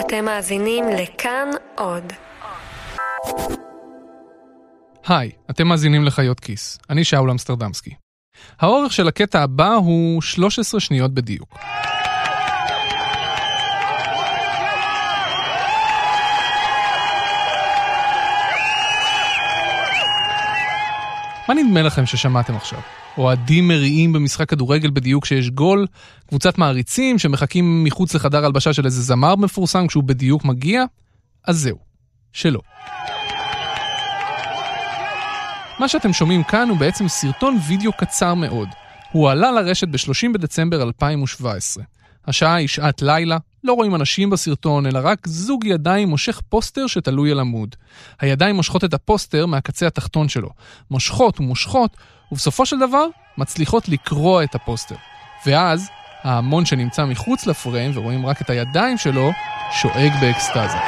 אתם מאזינים לכאן עוד. היי, אתם מאזינים לחיות כיס. אני שאול אמסטרדמסקי. האורך של הקטע הבא הוא 13 שניות בדיוק. מה נדמה לכם ששמעתם עכשיו? אוהדים מריעים במשחק כדורגל בדיוק כשיש גול, קבוצת מעריצים שמחכים מחוץ לחדר הלבשה של איזה זמר מפורסם כשהוא בדיוק מגיע? אז זהו, שלא. מה שאתם שומעים כאן הוא בעצם סרטון וידאו קצר מאוד. הוא עלה לרשת ב-30 בדצמבר 2017. השעה היא שעת לילה, לא רואים אנשים בסרטון, אלא רק זוג ידיים מושך פוסטר שתלוי על עמוד. הידיים מושכות את הפוסטר מהקצה התחתון שלו. מושכות ומושכות, ובסופו של דבר מצליחות לקרוע את הפוסטר. ואז, ההמון שנמצא מחוץ לפריים ורואים רק את הידיים שלו, שואג באקסטזה.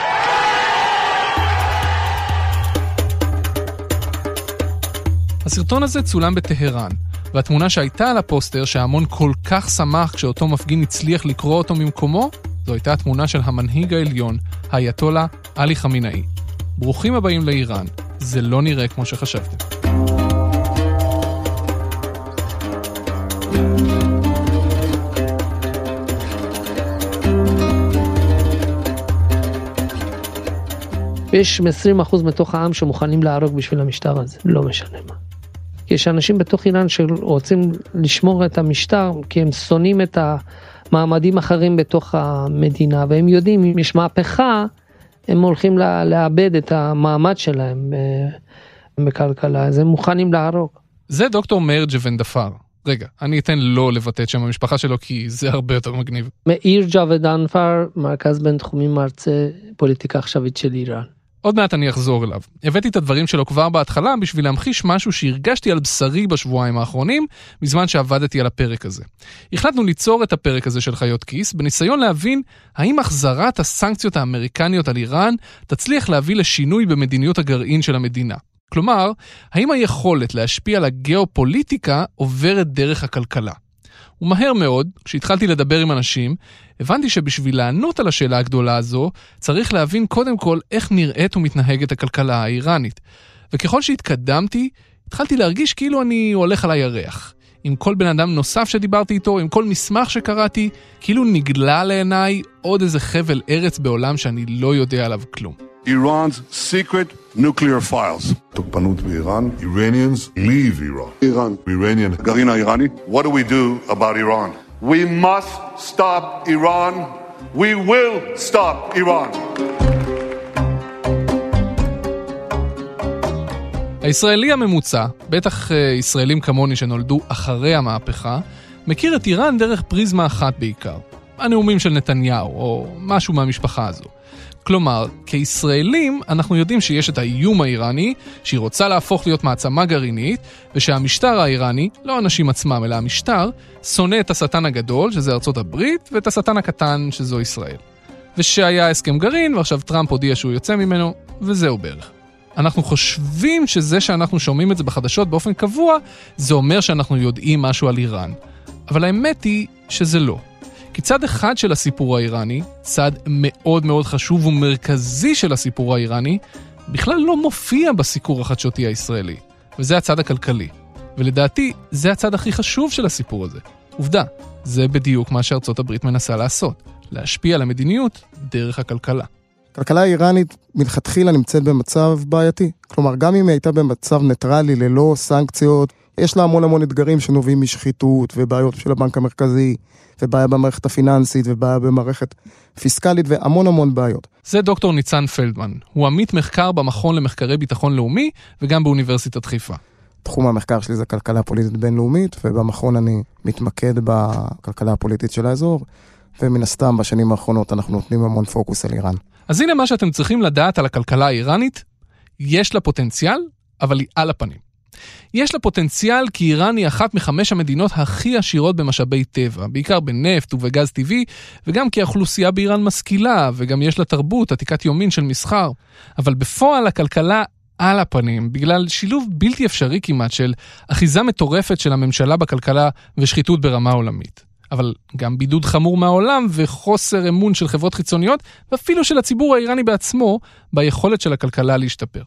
הסרטון הזה צולם בטהרן, והתמונה שהייתה על הפוסטר שההמון כל כך שמח כשאותו מפגין הצליח לקרוע אותו ממקומו, זו הייתה התמונה של המנהיג העליון, האייתולה עלי חמינאי. ברוכים הבאים לאיראן, זה לא נראה כמו שחשבתם. ויש 20% מתוך העם שמוכנים להרוג בשביל המשטר הזה, לא משנה מה. יש אנשים בתוך איראן שרוצים לשמור את המשטר כי הם שונאים את המעמדים אחרים בתוך המדינה והם יודעים אם יש מהפכה הם הולכים לאבד את המעמד שלהם אה, בכלכלה אז הם מוכנים להרוג. זה דוקטור מאיר ג'וונדפר. רגע, אני אתן לו לבטא את שם המשפחה שלו כי זה הרבה יותר מגניב. מאיר ג'וונדפר, מרכז בינתחומי מרצה פוליטיקה עכשווית של איראן. עוד מעט אני אחזור אליו. הבאתי את הדברים שלו כבר בהתחלה בשביל להמחיש משהו שהרגשתי על בשרי בשבועיים האחרונים, בזמן שעבדתי על הפרק הזה. החלטנו ליצור את הפרק הזה של חיות כיס, בניסיון להבין האם החזרת הסנקציות האמריקניות על איראן תצליח להביא לשינוי במדיניות הגרעין של המדינה. כלומר, האם היכולת להשפיע על הגיאופוליטיקה עוברת דרך הכלכלה? ומהר מאוד, כשהתחלתי לדבר עם אנשים, הבנתי שבשביל לענות על השאלה הגדולה הזו, צריך להבין קודם כל איך נראית ומתנהגת הכלכלה האיראנית. וככל שהתקדמתי, התחלתי להרגיש כאילו אני הולך על הירח. עם כל בן אדם נוסף שדיברתי איתו, עם כל מסמך שקראתי, כאילו נגלה לעיניי עוד איזה חבל ארץ בעולם שאני לא יודע עליו כלום. Iran's secret nuclear files. תוקפנות באיראן. Iranians leave Iran. איראן. Iranian. גרעין האיראני. What do we do about Iran? We must stop Iran. We will stop Iran. הישראלי הממוצע, בטח uh, ישראלים כמוני שנולדו אחרי המהפכה, מכיר את איראן דרך פריזמה אחת בעיקר. הנאומים של נתניהו, או משהו מהמשפחה הזו. כלומר, כישראלים אנחנו יודעים שיש את האיום האיראני, שהיא רוצה להפוך להיות מעצמה גרעינית, ושהמשטר האיראני, לא האנשים עצמם אלא המשטר, שונא את השטן הגדול, שזה ארצות הברית, ואת השטן הקטן, שזו ישראל. ושהיה הסכם גרעין, ועכשיו טראמפ הודיע שהוא יוצא ממנו, וזהו בערך. אנחנו חושבים שזה שאנחנו שומעים את זה בחדשות באופן קבוע, זה אומר שאנחנו יודעים משהו על איראן. אבל האמת היא שזה לא. כי צד אחד של הסיפור האיראני, צד מאוד מאוד חשוב ומרכזי של הסיפור האיראני, בכלל לא מופיע בסיקור החדשותי הישראלי, וזה הצד הכלכלי. ולדעתי, זה הצד הכי חשוב של הסיפור הזה. עובדה, זה בדיוק מה שארצות הברית מנסה לעשות, להשפיע על המדיניות דרך הכלכלה. הכלכלה האיראנית מלכתחילה נמצאת במצב בעייתי. כלומר, גם אם היא הייתה במצב ניטרלי ללא סנקציות, יש לה המון המון אתגרים שנובעים משחיתות ובעיות של הבנק המרכזי, ובעיה במערכת הפיננסית, ובעיה במערכת פיסקלית, והמון המון בעיות. זה דוקטור ניצן פלדמן. הוא עמית מחקר במכון למחקרי ביטחון לאומי, וגם באוניברסיטת חיפה. תחום המחקר שלי זה כלכלה פוליטית בינלאומית, ובמכון אני מתמקד בכלכלה הפוליטית של האזור, ומן הסתם בשנים האחרונות אנחנו נותנים המון פוקוס על איראן. אז הנה מה שאתם צריכים לדעת על הכלכלה האיראנית, יש לה פוטנציאל, אבל היא על הפנים. יש לה פוטנציאל כי איראן היא אחת מחמש המדינות הכי עשירות במשאבי טבע, בעיקר בנפט ובגז טבעי, וגם כי האוכלוסייה באיראן משכילה, וגם יש לה תרבות, עתיקת יומין של מסחר. אבל בפועל הכלכלה על הפנים, בגלל שילוב בלתי אפשרי כמעט של אחיזה מטורפת של הממשלה בכלכלה ושחיתות ברמה עולמית. אבל גם בידוד חמור מהעולם וחוסר אמון של חברות חיצוניות, ואפילו של הציבור האיראני בעצמו, ביכולת של הכלכלה להשתפר.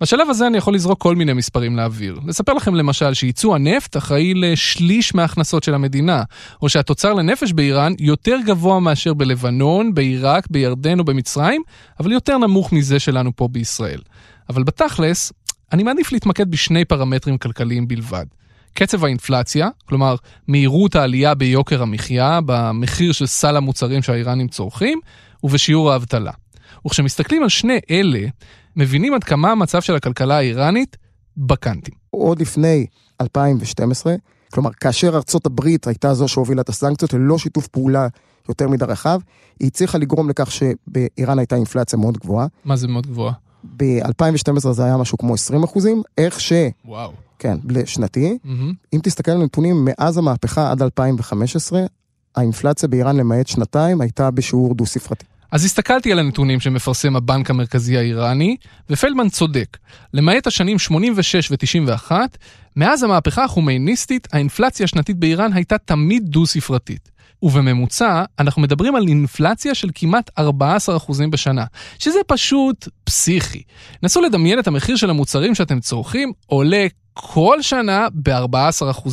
בשלב הזה אני יכול לזרוק כל מיני מספרים לאוויר. לספר לכם למשל שייצוא הנפט אחראי לשליש מההכנסות של המדינה, או שהתוצר לנפש באיראן יותר גבוה מאשר בלבנון, בעיראק, בירדן או במצרים, אבל יותר נמוך מזה שלנו פה בישראל. אבל בתכלס, אני מעדיף להתמקד בשני פרמטרים כלכליים בלבד. קצב האינפלציה, כלומר מהירות העלייה ביוקר המחיה, במחיר של סל המוצרים שהאיראנים צורכים, ובשיעור האבטלה. וכשמסתכלים על שני אלה, מבינים עד כמה המצב של הכלכלה האיראנית בקאנטים. עוד לפני 2012, כלומר, כאשר ארצות הברית הייתה זו שהובילה את הסנקציות ללא שיתוף פעולה יותר מדי רחב, היא הצליחה לגרום לכך שבאיראן הייתה אינפלציה מאוד גבוהה. מה זה מאוד גבוהה? ב-2012 זה היה משהו כמו 20 אחוזים, איך ש... וואו. כן, לשנתי. Mm-hmm. אם תסתכל על נתונים מאז המהפכה עד 2015, האינפלציה באיראן למעט שנתיים הייתה בשיעור דו-ספרתי. אז הסתכלתי על הנתונים שמפרסם הבנק המרכזי האיראני, ופלדמן צודק. למעט השנים 86 ו-91, מאז המהפכה החומייניסטית, האינפלציה השנתית באיראן הייתה תמיד דו-ספרתית. ובממוצע, אנחנו מדברים על אינפלציה של כמעט 14% בשנה, שזה פשוט פסיכי. נסו לדמיין את המחיר של המוצרים שאתם צורכים עולה כל שנה ב-14%.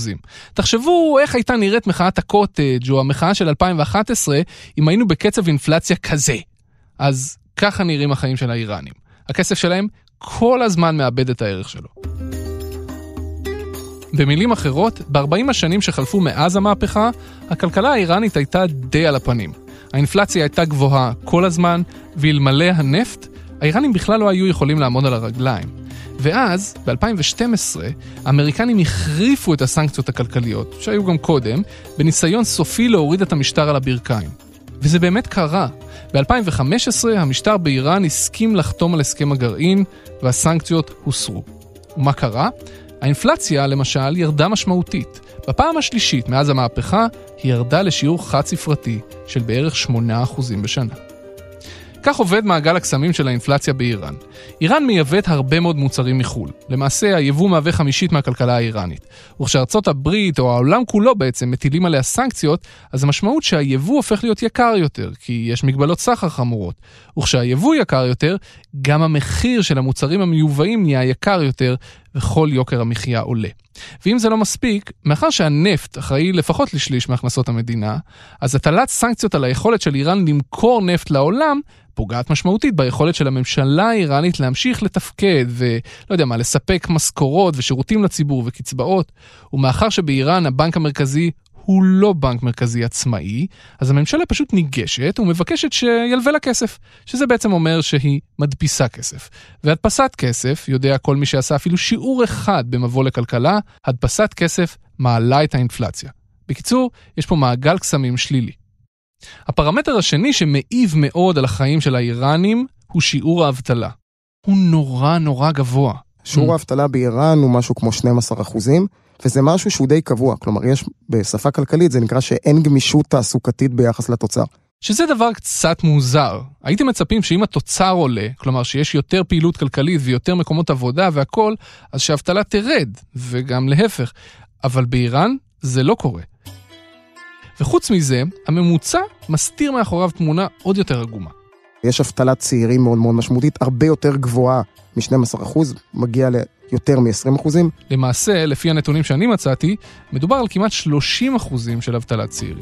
תחשבו איך הייתה נראית מחאת הקוטג' או המחאה של 2011 אם היינו בקצב אינפלציה כזה. אז ככה נראים החיים של האיראנים. הכסף שלהם כל הזמן מאבד את הערך שלו. במילים אחרות, ב-40 השנים שחלפו מאז המהפכה, הכלכלה האיראנית הייתה די על הפנים. האינפלציה הייתה גבוהה כל הזמן, ואלמלא הנפט, האיראנים בכלל לא היו יכולים לעמוד על הרגליים. ואז, ב-2012, האמריקנים החריפו את הסנקציות הכלכליות, שהיו גם קודם, בניסיון סופי להוריד את המשטר על הברכיים. וזה באמת קרה. ב-2015 המשטר באיראן הסכים לחתום על הסכם הגרעין, והסנקציות הוסרו. ומה קרה? האינפלציה, למשל, ירדה משמעותית. בפעם השלישית מאז המהפכה, היא ירדה לשיעור חד-ספרתי של בערך 8% בשנה. כך עובד מעגל הקסמים של האינפלציה באיראן. איראן מייבאת הרבה מאוד מוצרים מחו"ל. למעשה, היבוא מהווה חמישית מהכלכלה האיראנית. וכשארצות הברית, או העולם כולו בעצם, מטילים עליה סנקציות, אז המשמעות שהיבוא הופך להיות יקר יותר, כי יש מגבלות סחר חמורות. וכשהיבוא יקר יותר, גם המחיר של המוצרים המיובאים נהיה יקר יותר, וכל יוקר המחיה עולה. ואם זה לא מספיק, מאחר שהנפט אחראי לפחות לשליש מהכנסות המדינה, אז הטלת סנקציות על היכולת של איראן למכור נפט לעולם, פוגעת משמעותית ביכולת של הממשלה האיראנית להמשיך לתפקד ולא יודע מה, לספק משכורות ושירותים לציבור וקצבאות. ומאחר שבאיראן הבנק המרכזי הוא לא בנק מרכזי עצמאי, אז הממשלה פשוט ניגשת ומבקשת שילווה לה כסף, שזה בעצם אומר שהיא מדפיסה כסף. והדפסת כסף, יודע כל מי שעשה אפילו שיעור אחד במבוא לכלכלה, הדפסת כסף מעלה את האינפלציה. בקיצור, יש פה מעגל קסמים שלילי. הפרמטר השני שמעיב מאוד על החיים של האיראנים הוא שיעור האבטלה. הוא נורא נורא גבוה. שיעור Mm. האבטלה באיראן הוא משהו כמו 12 אחוזים, וזה משהו שהוא די קבוע. כלומר, יש בשפה כלכלית, זה נקרא שאין גמישות תעסוקתית ביחס לתוצר. שזה דבר קצת מוזר. הייתם מצפים שאם התוצר עולה, כלומר שיש יותר פעילות כלכלית ויותר מקומות עבודה והכול, אז שהאבטלה תרד, וגם להפך. אבל באיראן זה לא קורה. וחוץ מזה, הממוצע מסתיר מאחוריו תמונה עוד יותר עגומה. יש אבטלת צעירים מאוד מאוד משמעותית, הרבה יותר גבוהה מ-12 אחוז, מגיע ליותר מ-20 אחוזים. למעשה, לפי הנתונים שאני מצאתי, מדובר על כמעט 30 אחוזים של אבטלת צעירים.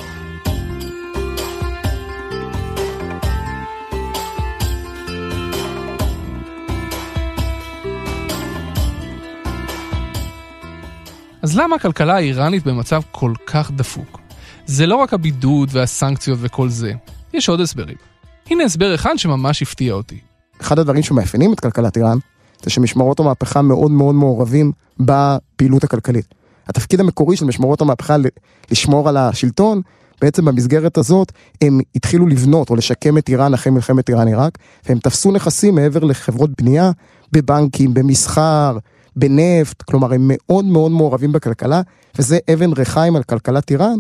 אז למה הכלכלה האיראנית במצב כל כך דפוק? זה לא רק הבידוד והסנקציות וכל זה, יש עוד הסברים. הנה הסבר אחד שממש הפתיע אותי. אחד הדברים שמאפיינים את כלכלת איראן, זה שמשמרות המהפכה מאוד מאוד מעורבים בפעילות הכלכלית. התפקיד המקורי של משמרות המהפכה לשמור על השלטון, בעצם במסגרת הזאת הם התחילו לבנות או לשקם את איראן אחרי מלחמת איראן-עיראק, והם תפסו נכסים מעבר לחברות בנייה, בבנקים, במסחר, בנפט, כלומר הם מאוד מאוד מעורבים בכלכלה, וזה אבן ריחיים על כלכלת איראן.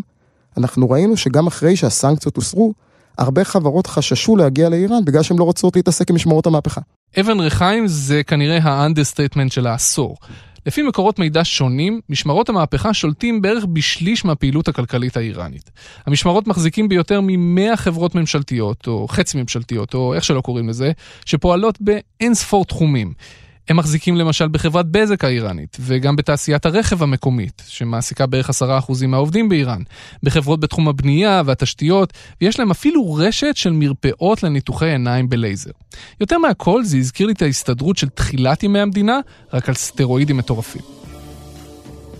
אנחנו ראינו שגם אחרי שהסנקציות הוסרו, הרבה חברות חששו להגיע לאיראן בגלל שהן לא רוצות להתעסק עם משמרות המהפכה. אבן ריחיים זה כנראה ה understatement של העשור. לפי מקורות מידע שונים, משמרות המהפכה שולטים בערך בשליש מהפעילות הכלכלית האיראנית. המשמרות מחזיקים ביותר מ-100 חברות ממשלתיות, או חצי ממשלתיות, או איך שלא קוראים לזה, שפועלות באין ספור תחומים. הם מחזיקים למשל בחברת בזק האיראנית, וגם בתעשיית הרכב המקומית, שמעסיקה בערך 10% מהעובדים באיראן, בחברות בתחום הבנייה והתשתיות, ויש להם אפילו רשת של מרפאות לניתוחי עיניים בלייזר. יותר מהכל זה הזכיר לי את ההסתדרות של תחילת ימי המדינה, רק על סטרואידים מטורפים.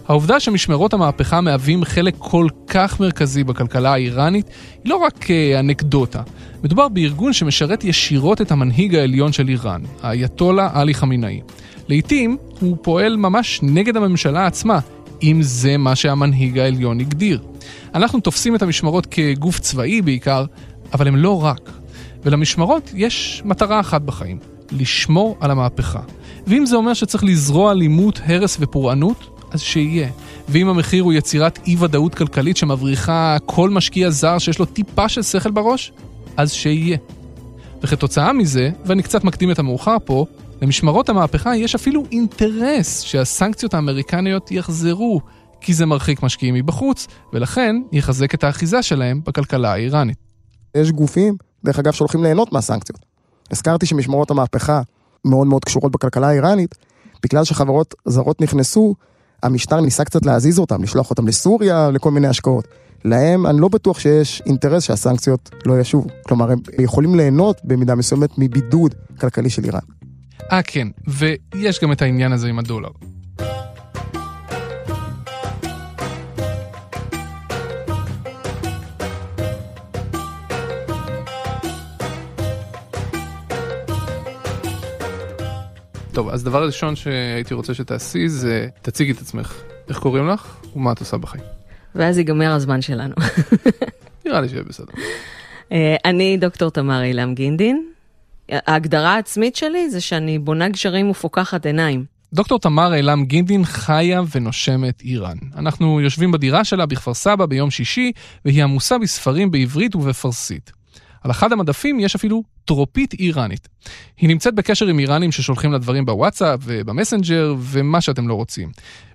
העובדה שמשמרות המהפכה מהווים חלק כל כך מרכזי בכלכלה האיראנית היא לא רק אנקדוטה. מדובר בארגון שמשרת ישירות את המנהיג העליון של איראן, האייתולה עלי חמינאי. לעתים הוא פועל ממש נגד הממשלה עצמה, אם זה מה שהמנהיג העליון הגדיר. אנחנו תופסים את המשמרות כגוף צבאי בעיקר, אבל הם לא רק. ולמשמרות יש מטרה אחת בחיים, לשמור על המהפכה. ואם זה אומר שצריך לזרוע אלימות, הרס ופורענות, אז שיהיה. ואם המחיר הוא יצירת אי ודאות כלכלית שמבריחה כל משקיע זר שיש לו טיפה של שכל בראש, אז שיהיה. וכתוצאה מזה, ואני קצת מקדים את המאוחר פה, למשמרות המהפכה יש אפילו אינטרס שהסנקציות האמריקניות יחזרו, כי זה מרחיק משקיעים מבחוץ, ולכן יחזק את האחיזה שלהם בכלכלה האיראנית. יש גופים, דרך אגב, שהולכים ליהנות מהסנקציות. הזכרתי שמשמרות המהפכה מאוד מאוד קשורות בכלכלה האיראנית, בגלל שחברות זרות נכנסו, המשטר ניסה קצת להזיז אותם, לשלוח אותם לסוריה, לכל מיני השקעות. להם, אני לא בטוח שיש אינטרס שהסנקציות לא ישובו. כלומר, הם יכולים ליהנות במידה מסוימת מבידוד כלכלי של איראן. אה, כן, ויש גם את העניין הזה עם הדולר. טוב, אז דבר ראשון שהייתי רוצה שתעשי זה תציגי את עצמך. איך קוראים לך ומה את עושה בחיים? ואז ייגמר הזמן שלנו. נראה לי שיהיה בסדר. אה, אני דוקטור תמר אילם גינדין. ההגדרה העצמית שלי זה שאני בונה גשרים ופוקחת עיניים. דוקטור תמר אילם גינדין חיה ונושמת איראן. אנחנו יושבים בדירה שלה בכפר סבא ביום שישי, והיא עמוסה בספרים בעברית ובפרסית. על אחד המדפים יש אפילו טרופית איראנית. היא נמצאת בקשר עם איראנים ששולחים לה דברים בוואטסאפ ובמסנג'ר ומה שאתם לא רוצים.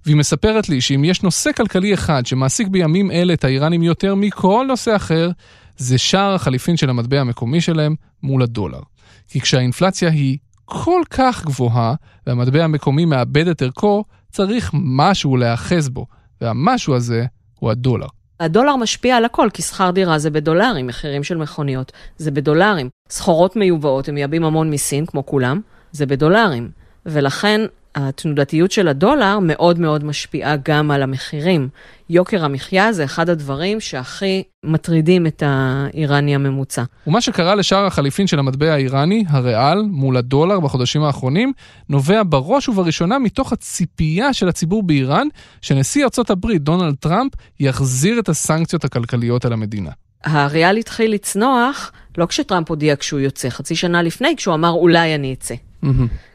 והיא מספרת לי שאם יש נושא כלכלי אחד שמעסיק בימים אלה את האיראנים יותר מכל נושא אחר, זה שער החליפין של המטבע המקומי שלהם מול הדולר. כי כשהאינפלציה היא כל כך גבוהה והמטבע המקומי מאבד את ערכו, צריך משהו להיאחז בו, והמשהו הזה הוא הדולר. הדולר משפיע על הכל, כי שכר דירה זה בדולרים, מחירים של מכוניות זה בדולרים. סחורות מיובאות, הם מייבאים המון מסין, כמו כולם, זה בדולרים. ולכן התנודתיות של הדולר מאוד מאוד משפיעה גם על המחירים. יוקר המחיה זה אחד הדברים שהכי מטרידים את האיראני הממוצע. ומה שקרה לשער החליפין של המטבע האיראני, הריאל, מול הדולר בחודשים האחרונים, נובע בראש ובראשונה מתוך הציפייה של הציבור באיראן, שנשיא ארצות הברית, דונלד טראמפ, יחזיר את הסנקציות הכלכליות על המדינה. הריאל התחיל לצנוח לא כשטראמפ הודיע כשהוא יוצא, חצי שנה לפני, כשהוא אמר אולי אני אצא.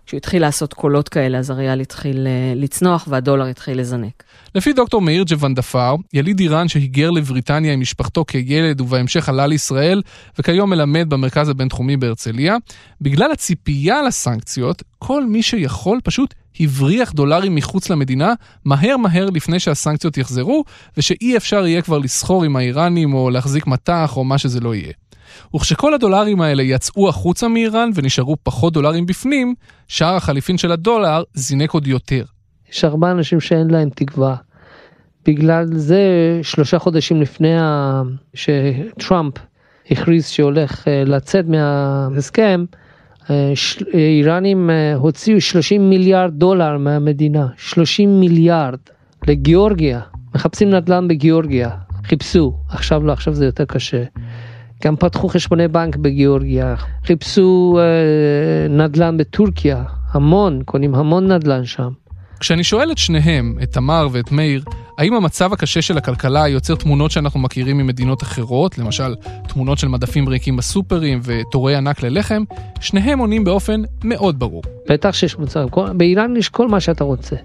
כשהוא התחיל לעשות קולות כאלה, אז הריאל התחיל אה, לצנוח והדולר התחיל לזנק. לפי דוקטור מאיר ג'וונדפאר, יליד איראן שהיגר לבריטניה עם משפחתו כילד ובהמשך עלה לישראל, וכיום מלמד במרכז הבינתחומי בהרצליה, בגלל הציפייה לסנקציות, כל מי שיכול פשוט הבריח דולרים מחוץ למדינה, מהר מהר לפני שהסנקציות יחזרו, ושאי אפשר יהיה כבר לסחור עם האיראנים או להחזיק מטח או מה שזה לא יהיה. וכשכל הדולרים האלה יצאו החוצה מאיראן ונשארו פחות דולרים בפנים, שער החליפין של הדולר זינק עוד יותר. יש הרבה אנשים שאין להם תקווה. בגלל זה שלושה חודשים לפני שטראמפ הכריז שהולך אה, לצאת מההסכם, אה, איראנים אה, הוציאו 30 מיליארד דולר מהמדינה, 30 מיליארד לגיאורגיה, מחפשים נדל"ן בגיאורגיה, חיפשו, עכשיו לא, עכשיו זה יותר קשה. גם פתחו חשבוני בנק בגיאורגיה, חיפשו אה, נדל"ן בטורקיה, המון, קונים המון נדל"ן שם. כשאני שואל את שניהם, את תמר ואת מאיר, האם המצב הקשה של הכלכלה יוצר תמונות שאנחנו מכירים ממדינות אחרות, למשל תמונות של מדפים ריקים בסופרים ותורי ענק ללחם, שניהם עונים באופן מאוד ברור. בטח שיש מוצר, באיראן יש כל מה שאתה רוצה.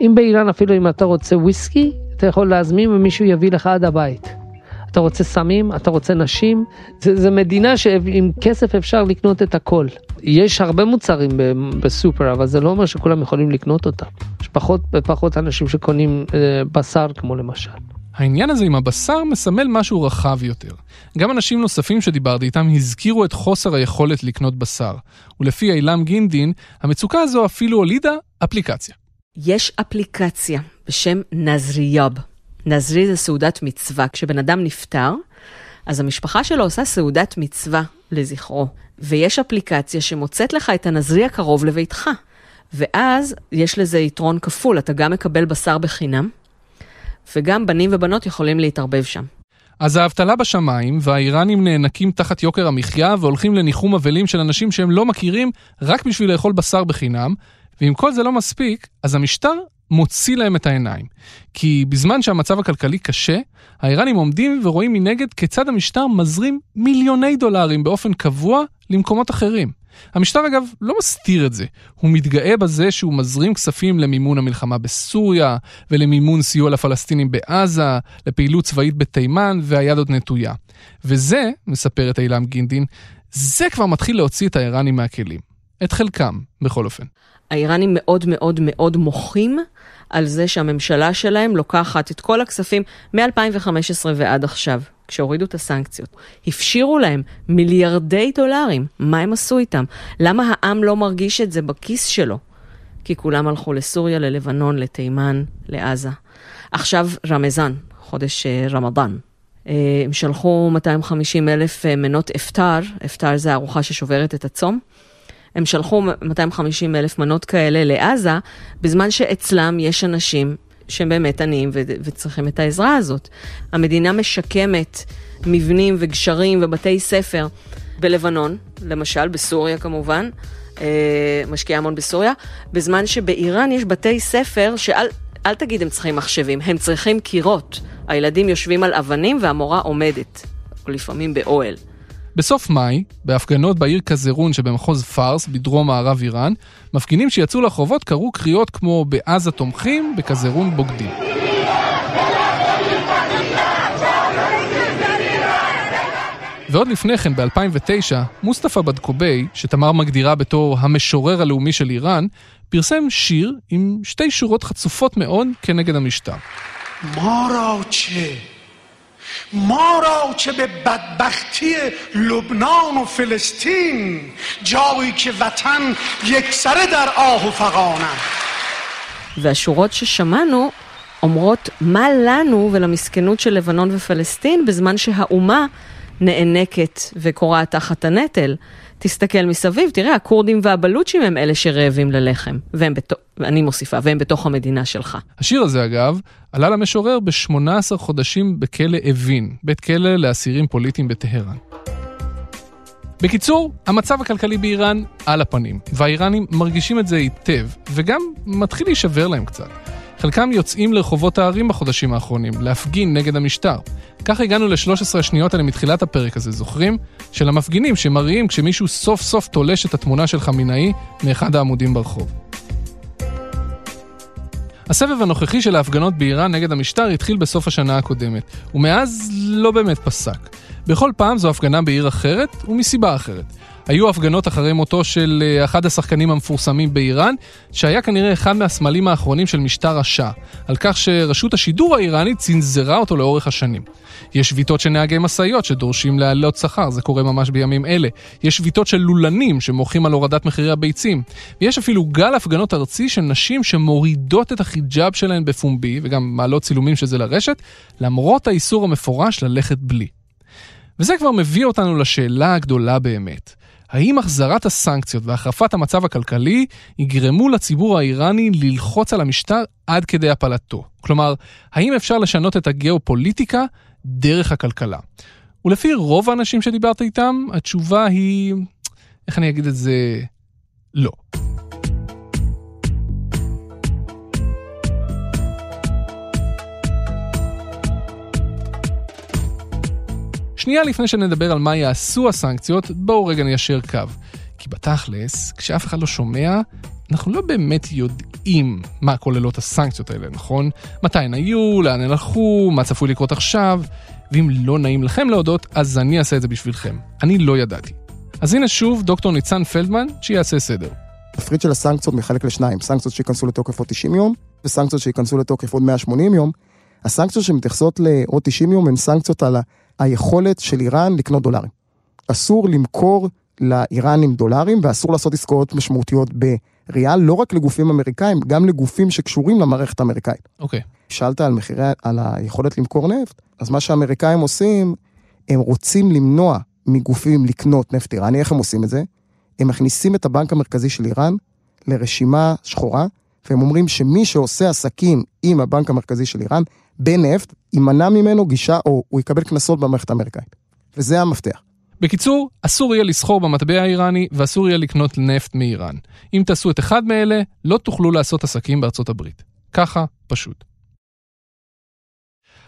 אם באיראן אפילו אם אתה רוצה וויסקי, אתה יכול להזמין ומישהו יביא לך עד הבית. אתה רוצה סמים, אתה רוצה נשים, זה, זה מדינה שעם כסף אפשר לקנות את הכל. יש הרבה מוצרים בסופר, אבל זה לא אומר שכולם יכולים לקנות אותם. יש פחות ופחות אנשים שקונים אה, בשר כמו למשל. העניין הזה עם הבשר מסמל משהו רחב יותר. גם אנשים נוספים שדיברתי איתם הזכירו את חוסר היכולת לקנות בשר. ולפי אילם גינדין, המצוקה הזו אפילו הולידה אפליקציה. יש אפליקציה בשם נזריאב. נזרי זה סעודת מצווה. כשבן אדם נפטר, אז המשפחה שלו עושה סעודת מצווה לזכרו. ויש אפליקציה שמוצאת לך את הנזרי הקרוב לביתך. ואז יש לזה יתרון כפול, אתה גם מקבל בשר בחינם, וגם בנים ובנות יכולים להתערבב שם. אז האבטלה בשמיים, והאיראנים נאנקים תחת יוקר המחיה והולכים לניחום אבלים של אנשים שהם לא מכירים רק בשביל לאכול בשר בחינם, ואם כל זה לא מספיק, אז המשטר מוציא להם את העיניים. כי בזמן שהמצב הכלכלי קשה, האיראנים עומדים ורואים מנגד כיצד המשטר מזרים מיליוני דולרים באופן קבוע למקומות אחרים. המשטר אגב לא מסתיר את זה, הוא מתגאה בזה שהוא מזרים כספים למימון המלחמה בסוריה ולמימון סיוע לפלסטינים בעזה, לפעילות צבאית בתימן והיד עוד נטויה. וזה, מספרת אילם גינדין, זה כבר מתחיל להוציא את האיראנים מהכלים. את חלקם, בכל אופן. האיראנים מאוד מאוד מאוד מוחים על זה שהממשלה שלהם לוקחת את כל הכספים מ-2015 ועד עכשיו, כשהורידו את הסנקציות. הפשירו להם מיליארדי דולרים, מה הם עשו איתם? למה העם לא מרגיש את זה בכיס שלו? כי כולם הלכו לסוריה, ללבנון, לתימן, לעזה. עכשיו רמזן, חודש אה, רמדאן. אה, הם שלחו 250 אלף אה, מנות אפטר, אפטר זה ארוחה ששוברת את הצום. הם שלחו 250 אלף מנות כאלה לעזה, בזמן שאצלם יש אנשים שהם באמת עניים ו- וצריכים את העזרה הזאת. המדינה משקמת מבנים וגשרים ובתי ספר בלבנון, למשל, בסוריה כמובן, אה, משקיעה המון בסוריה, בזמן שבאיראן יש בתי ספר שאל אל תגיד הם צריכים מחשבים, הם צריכים קירות. הילדים יושבים על אבנים והמורה עומדת, או לפעמים באוהל. בסוף מאי, בהפגנות בעיר קזרון שבמחוז פארס, בדרום מערב איראן, מפגינים שיצאו לרחובות קראו קריאות כמו בעזה תומכים, בקזרון בוגדים. ועוד לפני כן, ב-2009, מוסטפא בדקובי, שתמר מגדירה בתור המשורר הלאומי של איראן, פרסם שיר עם שתי שורות חצופות מאוד כנגד המשטר. ما را چه به بدبختی لبنان و فلسطین جایی که وطن یک سره در آه و فقان והשורות ששמענו אומרות מה לנו ולמסכנות של לבנון ופלסטין בזמן שהאומה נאנקת וכורעת תחת הנטל. תסתכל מסביב, תראה, הכורדים והבלוצ'ים הם אלה שרעבים ללחם, והם בתוך, אני מוסיפה, והם בתוך המדינה שלך. השיר הזה, אגב, עלה למשורר ב-18 חודשים בכלא אבין, בית כלא לאסירים פוליטיים בטהרן. בקיצור, המצב הכלכלי באיראן על הפנים, והאיראנים מרגישים את זה היטב, וגם מתחיל להישבר להם קצת. חלקם יוצאים לרחובות הערים בחודשים האחרונים, להפגין נגד המשטר. כך הגענו ל-13 השניות האלה מתחילת הפרק הזה, זוכרים? של המפגינים שמראים כשמישהו סוף סוף תולש את התמונה של חמינאי מאחד העמודים ברחוב. הסבב הנוכחי של ההפגנות באיראן נגד המשטר התחיל בסוף השנה הקודמת, ומאז לא באמת פסק. בכל פעם זו הפגנה בעיר אחרת ומסיבה אחרת. היו הפגנות אחרי מותו של אה, אחד השחקנים המפורסמים באיראן, שהיה כנראה אחד מהסמלים האחרונים של משטר השאה, על כך שרשות השידור האיראנית צנזרה אותו לאורך השנים. יש שביתות של נהגי משאיות שדורשים להעלות שכר, זה קורה ממש בימים אלה. יש שביתות של לולנים שמוחים על הורדת מחירי הביצים. ויש אפילו גל הפגנות ארצי של נשים שמורידות את החיג'אב שלהן בפומבי, וגם מעלות צילומים של זה לרשת, למרות האיסור המפורש ללכת בלי. וזה כבר מביא אותנו לשאלה הגדולה באמת. האם החזרת הסנקציות והחרפת המצב הכלכלי יגרמו לציבור האיראני ללחוץ על המשטר עד כדי הפלתו? כלומר, האם אפשר לשנות את הגיאופוליטיקה דרך הכלכלה? ולפי רוב האנשים שדיברת איתם, התשובה היא, איך אני אגיד את זה? לא. שנייה לפני שנדבר על מה יעשו הסנקציות, בואו רגע ניישר קו. כי בתכלס, כשאף אחד לא שומע, אנחנו לא באמת יודעים מה כוללות הסנקציות האלה, נכון? מתי הן היו, לאן הן הלכו, מה צפוי לקרות עכשיו, ואם לא נעים לכם להודות, אז אני אעשה את זה בשבילכם. אני לא ידעתי. אז הנה שוב דוקטור ניצן פלדמן, שיעשה סדר. התפריט של הסנקציות מחלק לשניים, סנקציות שייכנסו לתוקף עוד 90 יום, וסנקציות שייכנסו לתוקף עוד 180 יום. הסנקציות שמתייחסות לעוד 90 יום הן סנקציות על היכולת של איראן לקנות דולרים. אסור למכור לאיראנים דולרים, ואסור לעשות עסקאות משמעותיות בריאל, לא רק לגופים אמריקאים, גם לגופים שקשורים למערכת האמריקאית. אוקיי. שאלת על מחירי, על היכולת למכור נפט, אז מה שהאמריקאים עושים, הם רוצים למנוע מגופים לקנות נפט איראני, איך הם עושים את זה? הם מכניסים את הבנק המרכזי של איראן לרשימה שחורה, והם אומרים שמי שעושה עסקים עם הבנק המרכזי של איראן בנפט, יימנע ממנו גישה או הוא יקבל קנסות במערכת האמריקאית. וזה המפתח. בקיצור, אסור יהיה לסחור במטבע האיראני ואסור יהיה לקנות נפט מאיראן. אם תעשו את אחד מאלה, לא תוכלו לעשות עסקים בארצות הברית. ככה פשוט.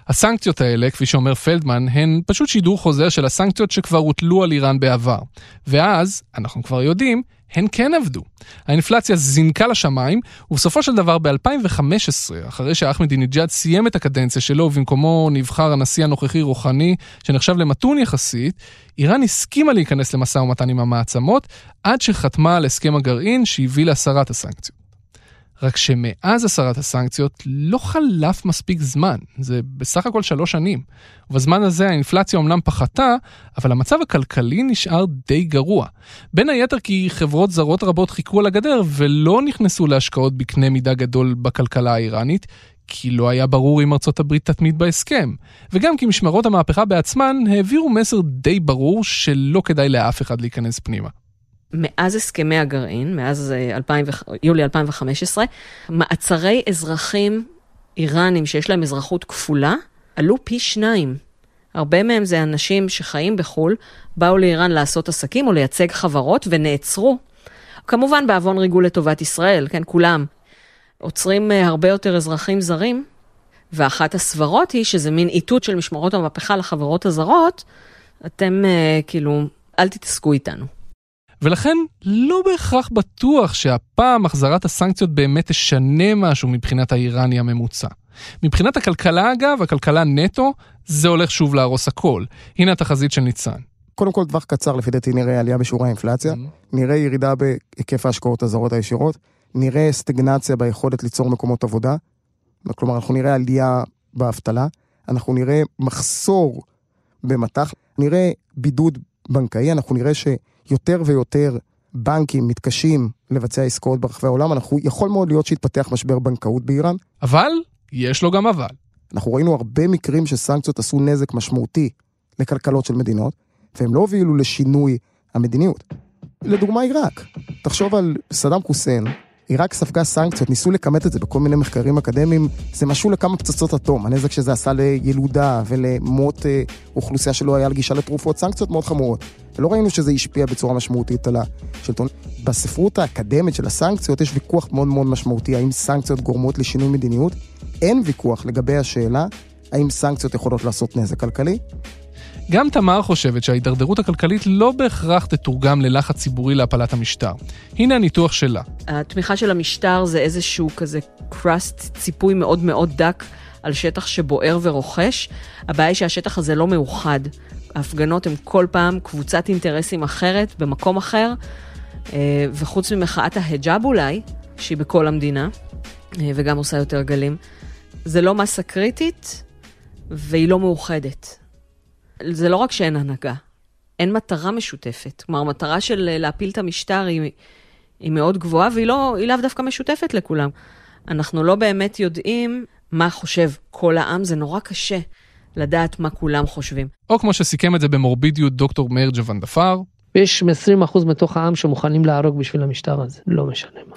הסנקציות האלה, כפי שאומר פלדמן, הן פשוט שידור חוזר של הסנקציות שכבר הוטלו על איראן בעבר. ואז, אנחנו כבר יודעים, הן כן עבדו. האינפלציה זינקה לשמיים, ובסופו של דבר ב-2015, אחרי שאחמדינג'אד סיים את הקדנציה שלו ובמקומו נבחר הנשיא הנוכחי רוחני, שנחשב למתון יחסית, איראן הסכימה להיכנס למשא ומתן עם המעצמות, עד שחתמה על הסכם הגרעין שהביא להסרת הסנקציות. רק שמאז הסרת הסנקציות לא חלף מספיק זמן, זה בסך הכל שלוש שנים. ובזמן הזה האינפלציה אומנם פחתה, אבל המצב הכלכלי נשאר די גרוע. בין היתר כי חברות זרות רבות חיכו על הגדר ולא נכנסו להשקעות בקנה מידה גדול בכלכלה האיראנית, כי לא היה ברור אם ארצות הברית תתמיד בהסכם. וגם כי משמרות המהפכה בעצמן העבירו מסר די ברור שלא כדאי לאף אחד להיכנס פנימה. מאז הסכמי הגרעין, מאז 2000, אה, יולי 2015, מעצרי אזרחים איראנים שיש להם אזרחות כפולה, עלו פי שניים. הרבה מהם זה אנשים שחיים בחו"ל, באו לאיראן לעשות עסקים או לייצג חברות ונעצרו. כמובן בעוון ריגול לטובת ישראל, כן, כולם. עוצרים אה, הרבה יותר אזרחים זרים, ואחת הסברות היא שזה מין איתות של משמרות המהפכה לחברות הזרות, אתם אה, כאילו, אל תתעסקו איתנו. ולכן לא בהכרח בטוח שהפעם החזרת הסנקציות באמת תשנה משהו מבחינת האיראני הממוצע. מבחינת הכלכלה אגב, הכלכלה נטו, זה הולך שוב להרוס הכל. הנה התחזית של ניצן. קודם כל, טווח קצר לפי דעתי נראה עלייה בשיעורי האינפלציה, mm-hmm. נראה ירידה בהיקף ההשקעות הזרות הישירות, נראה סטגנציה ביכולת ליצור מקומות עבודה, כלומר אנחנו נראה עלייה באבטלה, אנחנו נראה מחסור במטח, נראה בידוד בנקאי, אנחנו נראה ש... יותר ויותר בנקים מתקשים לבצע עסקאות ברחבי העולם, אנחנו, יכול מאוד להיות שיתפתח משבר בנקאות באיראן. אבל, יש לו גם אבל. אנחנו ראינו הרבה מקרים שסנקציות עשו נזק משמעותי לכלכלות של מדינות, והם לא הובילו לשינוי המדיניות. לדוגמה עיראק, תחשוב על סדאם חוסיין, עיראק ספגה סנקציות, ניסו לכמת את זה בכל מיני מחקרים אקדמיים, זה משהו לכמה פצצות אטום, הנזק שזה עשה לילודה ולמות אה, אוכלוסייה שלא היה לגישה לתרופות, סנקציות מאוד חמורות. ולא ראינו שזה השפיע בצורה משמעותית על השלטון. בספרות האקדמית של הסנקציות יש ויכוח מאוד מאוד משמעותי, האם סנקציות גורמות לשינוי מדיניות. אין ויכוח לגבי השאלה האם סנקציות יכולות לעשות נזק כלכלי. גם תמר חושבת שההידרדרות הכלכלית לא בהכרח תתורגם ללחץ ציבורי להפלת המשטר. הנה הניתוח שלה. התמיכה של המשטר זה איזשהו כזה קראסט, ציפוי מאוד מאוד דק על שטח שבוער ורוכש. הבעיה היא שהשטח הזה לא מאוחד. ההפגנות הן כל פעם קבוצת אינטרסים אחרת, במקום אחר, אה, וחוץ ממחאת ההיג'אב אולי, שהיא בכל המדינה, אה, וגם עושה יותר גלים, זה לא מסה קריטית, והיא לא מאוחדת. זה לא רק שאין הנהגה, אין מטרה משותפת. כלומר, המטרה של אה, להפיל את המשטר היא, היא מאוד גבוהה, והיא לא, לאו דווקא משותפת לכולם. אנחנו לא באמת יודעים מה חושב כל העם, זה נורא קשה לדעת מה כולם חושבים. או כמו שסיכם את זה במורבידיות דוקטור מאיר ג'וונדפר. יש 20% מתוך העם שמוכנים להרוג בשביל המשטר הזה, לא משנה מה.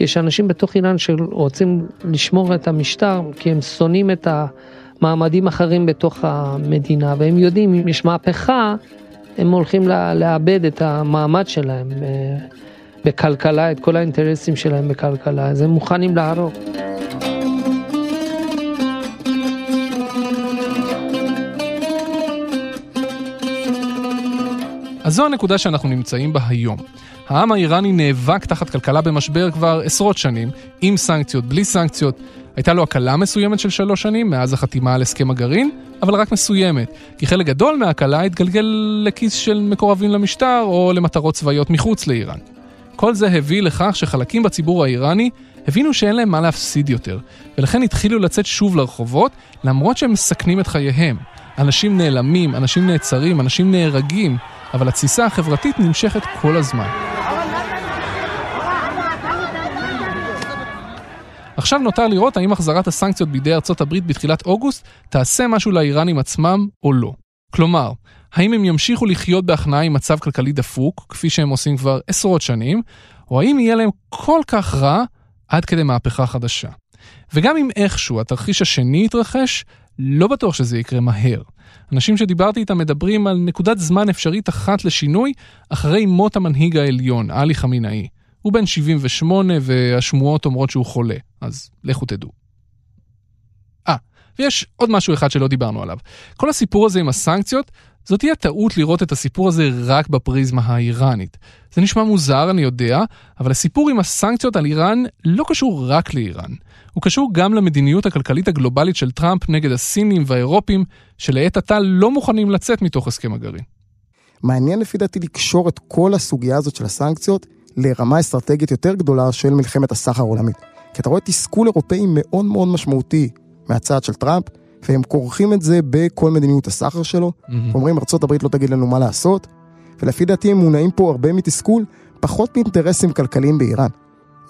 יש אנשים בתוך איראן שרוצים לשמור את המשטר כי הם שונאים את המעמדים אחרים בתוך המדינה, והם יודעים אם יש מהפכה, הם הולכים לאבד את המעמד שלהם אה, בכלכלה, את כל האינטרסים שלהם בכלכלה, אז הם מוכנים להרוג. אז זו הנקודה שאנחנו נמצאים בה היום. העם האיראני נאבק תחת כלכלה במשבר כבר עשרות שנים, עם סנקציות, בלי סנקציות. הייתה לו הקלה מסוימת של שלוש שנים מאז החתימה על הסכם הגרעין, אבל רק מסוימת, כי חלק גדול מההקלה התגלגל לכיס של מקורבים למשטר או למטרות צבאיות מחוץ לאיראן. כל זה הביא לכך שחלקים בציבור האיראני הבינו שאין להם מה להפסיד יותר, ולכן התחילו לצאת שוב לרחובות, למרות שהם מסכנים את חייהם. אנשים נעלמים, אנשים נעצרים, אנשים נהרגים, אבל התסיסה החברתית נמשכת כל הזמן. עכשיו נותר לראות האם החזרת הסנקציות בידי ארצות הברית בתחילת אוגוסט תעשה משהו לאיראנים עצמם או לא. כלומר, האם הם ימשיכו לחיות בהכנעה עם מצב כלכלי דפוק, כפי שהם עושים כבר עשרות שנים, או האם יהיה להם כל כך רע עד כדי מהפכה חדשה. וגם אם איכשהו התרחיש השני יתרחש, לא בטוח שזה יקרה מהר. אנשים שדיברתי איתם מדברים על נקודת זמן אפשרית אחת לשינוי אחרי מות המנהיג העליון, עלי חמינאי. הוא בן 78 והשמועות אומרות שהוא חולה, אז לכו תדעו. אה, ויש עוד משהו אחד שלא דיברנו עליו. כל הסיפור הזה עם הסנקציות, זאת תהיה טעות לראות את הסיפור הזה רק בפריזמה האיראנית. זה נשמע מוזר, אני יודע, אבל הסיפור עם הסנקציות על איראן לא קשור רק לאיראן. הוא קשור גם למדיניות הכלכלית הגלובלית של טראמפ נגד הסינים והאירופים, שלעת עתה לא מוכנים לצאת מתוך הסכם הגרעין. מעניין לפי דעתי לקשור את כל הסוגיה הזאת של הסנקציות לרמה אסטרטגית יותר גדולה של מלחמת הסחר העולמית. כי אתה רואה תסכול אירופאי מאוד מאוד משמעותי מהצד של טראמפ, והם כורכים את זה בכל מדיניות הסחר שלו. Mm-hmm. אומרים, ארה"ב לא תגיד לנו מה לעשות, ולפי דעתי הם מונעים פה הרבה מתסכול, פחות מאינטרסים כלכליים באיראן.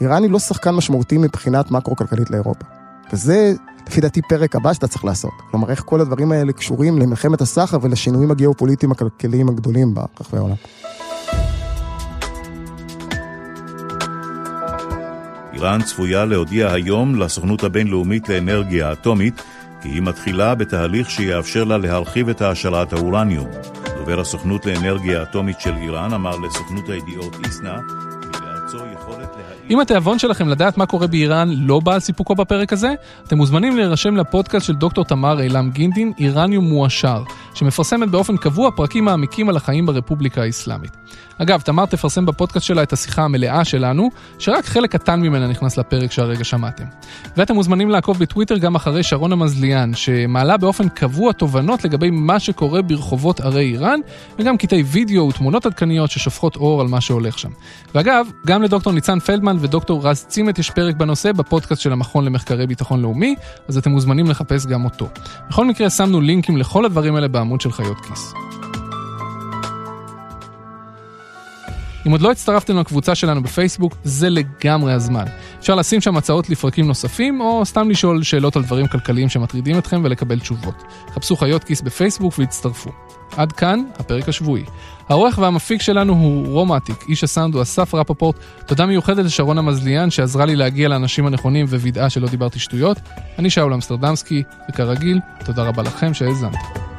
איראן היא לא שחקן משמעותי מבחינת מקרו-כלכלית לאירופה. וזה, לפי דעתי, פרק הבא שאתה צריך לעשות. כלומר, איך כל הדברים האלה קשורים למלחמת הסחר ולשינויים הגיאופוליטיים הכלכליים הגדולים ברחבי העולם. איראן צפויה להודיע היום לסוכנות הבינלאומית לאנרגיה אטומית כי היא מתחילה בתהליך שיאפשר לה להרחיב את העשרת האורניום. דובר הסוכנות לאנרגיה אטומית של איראן אמר לסוכנות הידיעות איסנה אם התיאבון שלכם לדעת מה קורה באיראן לא בא על סיפוקו בפרק הזה, אתם מוזמנים להירשם לפודקאסט של דוקטור תמר אילם גינדין, איראניום מועשר, שמפרסמת באופן קבוע פרקים מעמיקים על החיים ברפובליקה האסלאמית. אגב, תמר תפרסם בפודקאסט שלה את השיחה המלאה שלנו, שרק חלק קטן ממנה נכנס לפרק שהרגע שמעתם. ואתם מוזמנים לעקוב בטוויטר גם אחרי שרון המזליאן, שמעלה באופן קבוע תובנות לגבי מה שקורה ברחובות ערי איראן, וגם קטעי וידאו ותמונות עדכניות ששופכות אור על מה שהולך שם. ואגב, גם לדוקטור ניצן פלדמן ודוקטור רז צימת יש פרק בנושא בפודקאסט של המכון למחקרי ביטחון לאומי, אז אתם מוזמנים לחפש גם אותו. בכל מקרה, שמנו לינקים לכל הדברים האלה בעמוד של חיות כיס. אם עוד לא הצטרפתם לקבוצה שלנו בפייסבוק, זה לגמרי הזמן. אפשר לשים שם הצעות לפרקים נוספים, או סתם לשאול שאלות על דברים כלכליים שמטרידים אתכם ולקבל תשובות. חפשו חיות כיס בפייסבוק והצטרפו. עד כאן הפרק השבועי. העורך והמפיק שלנו הוא רומטיק, איש הסאונד הוא אסף רפפורט. תודה מיוחדת לשרון המזליאן שעזרה לי להגיע לאנשים הנכונים ווידאה שלא דיברתי שטויות. אני שאול אמסטרדמסקי, וכרגיל, תודה רבה לכם שהאזנתם.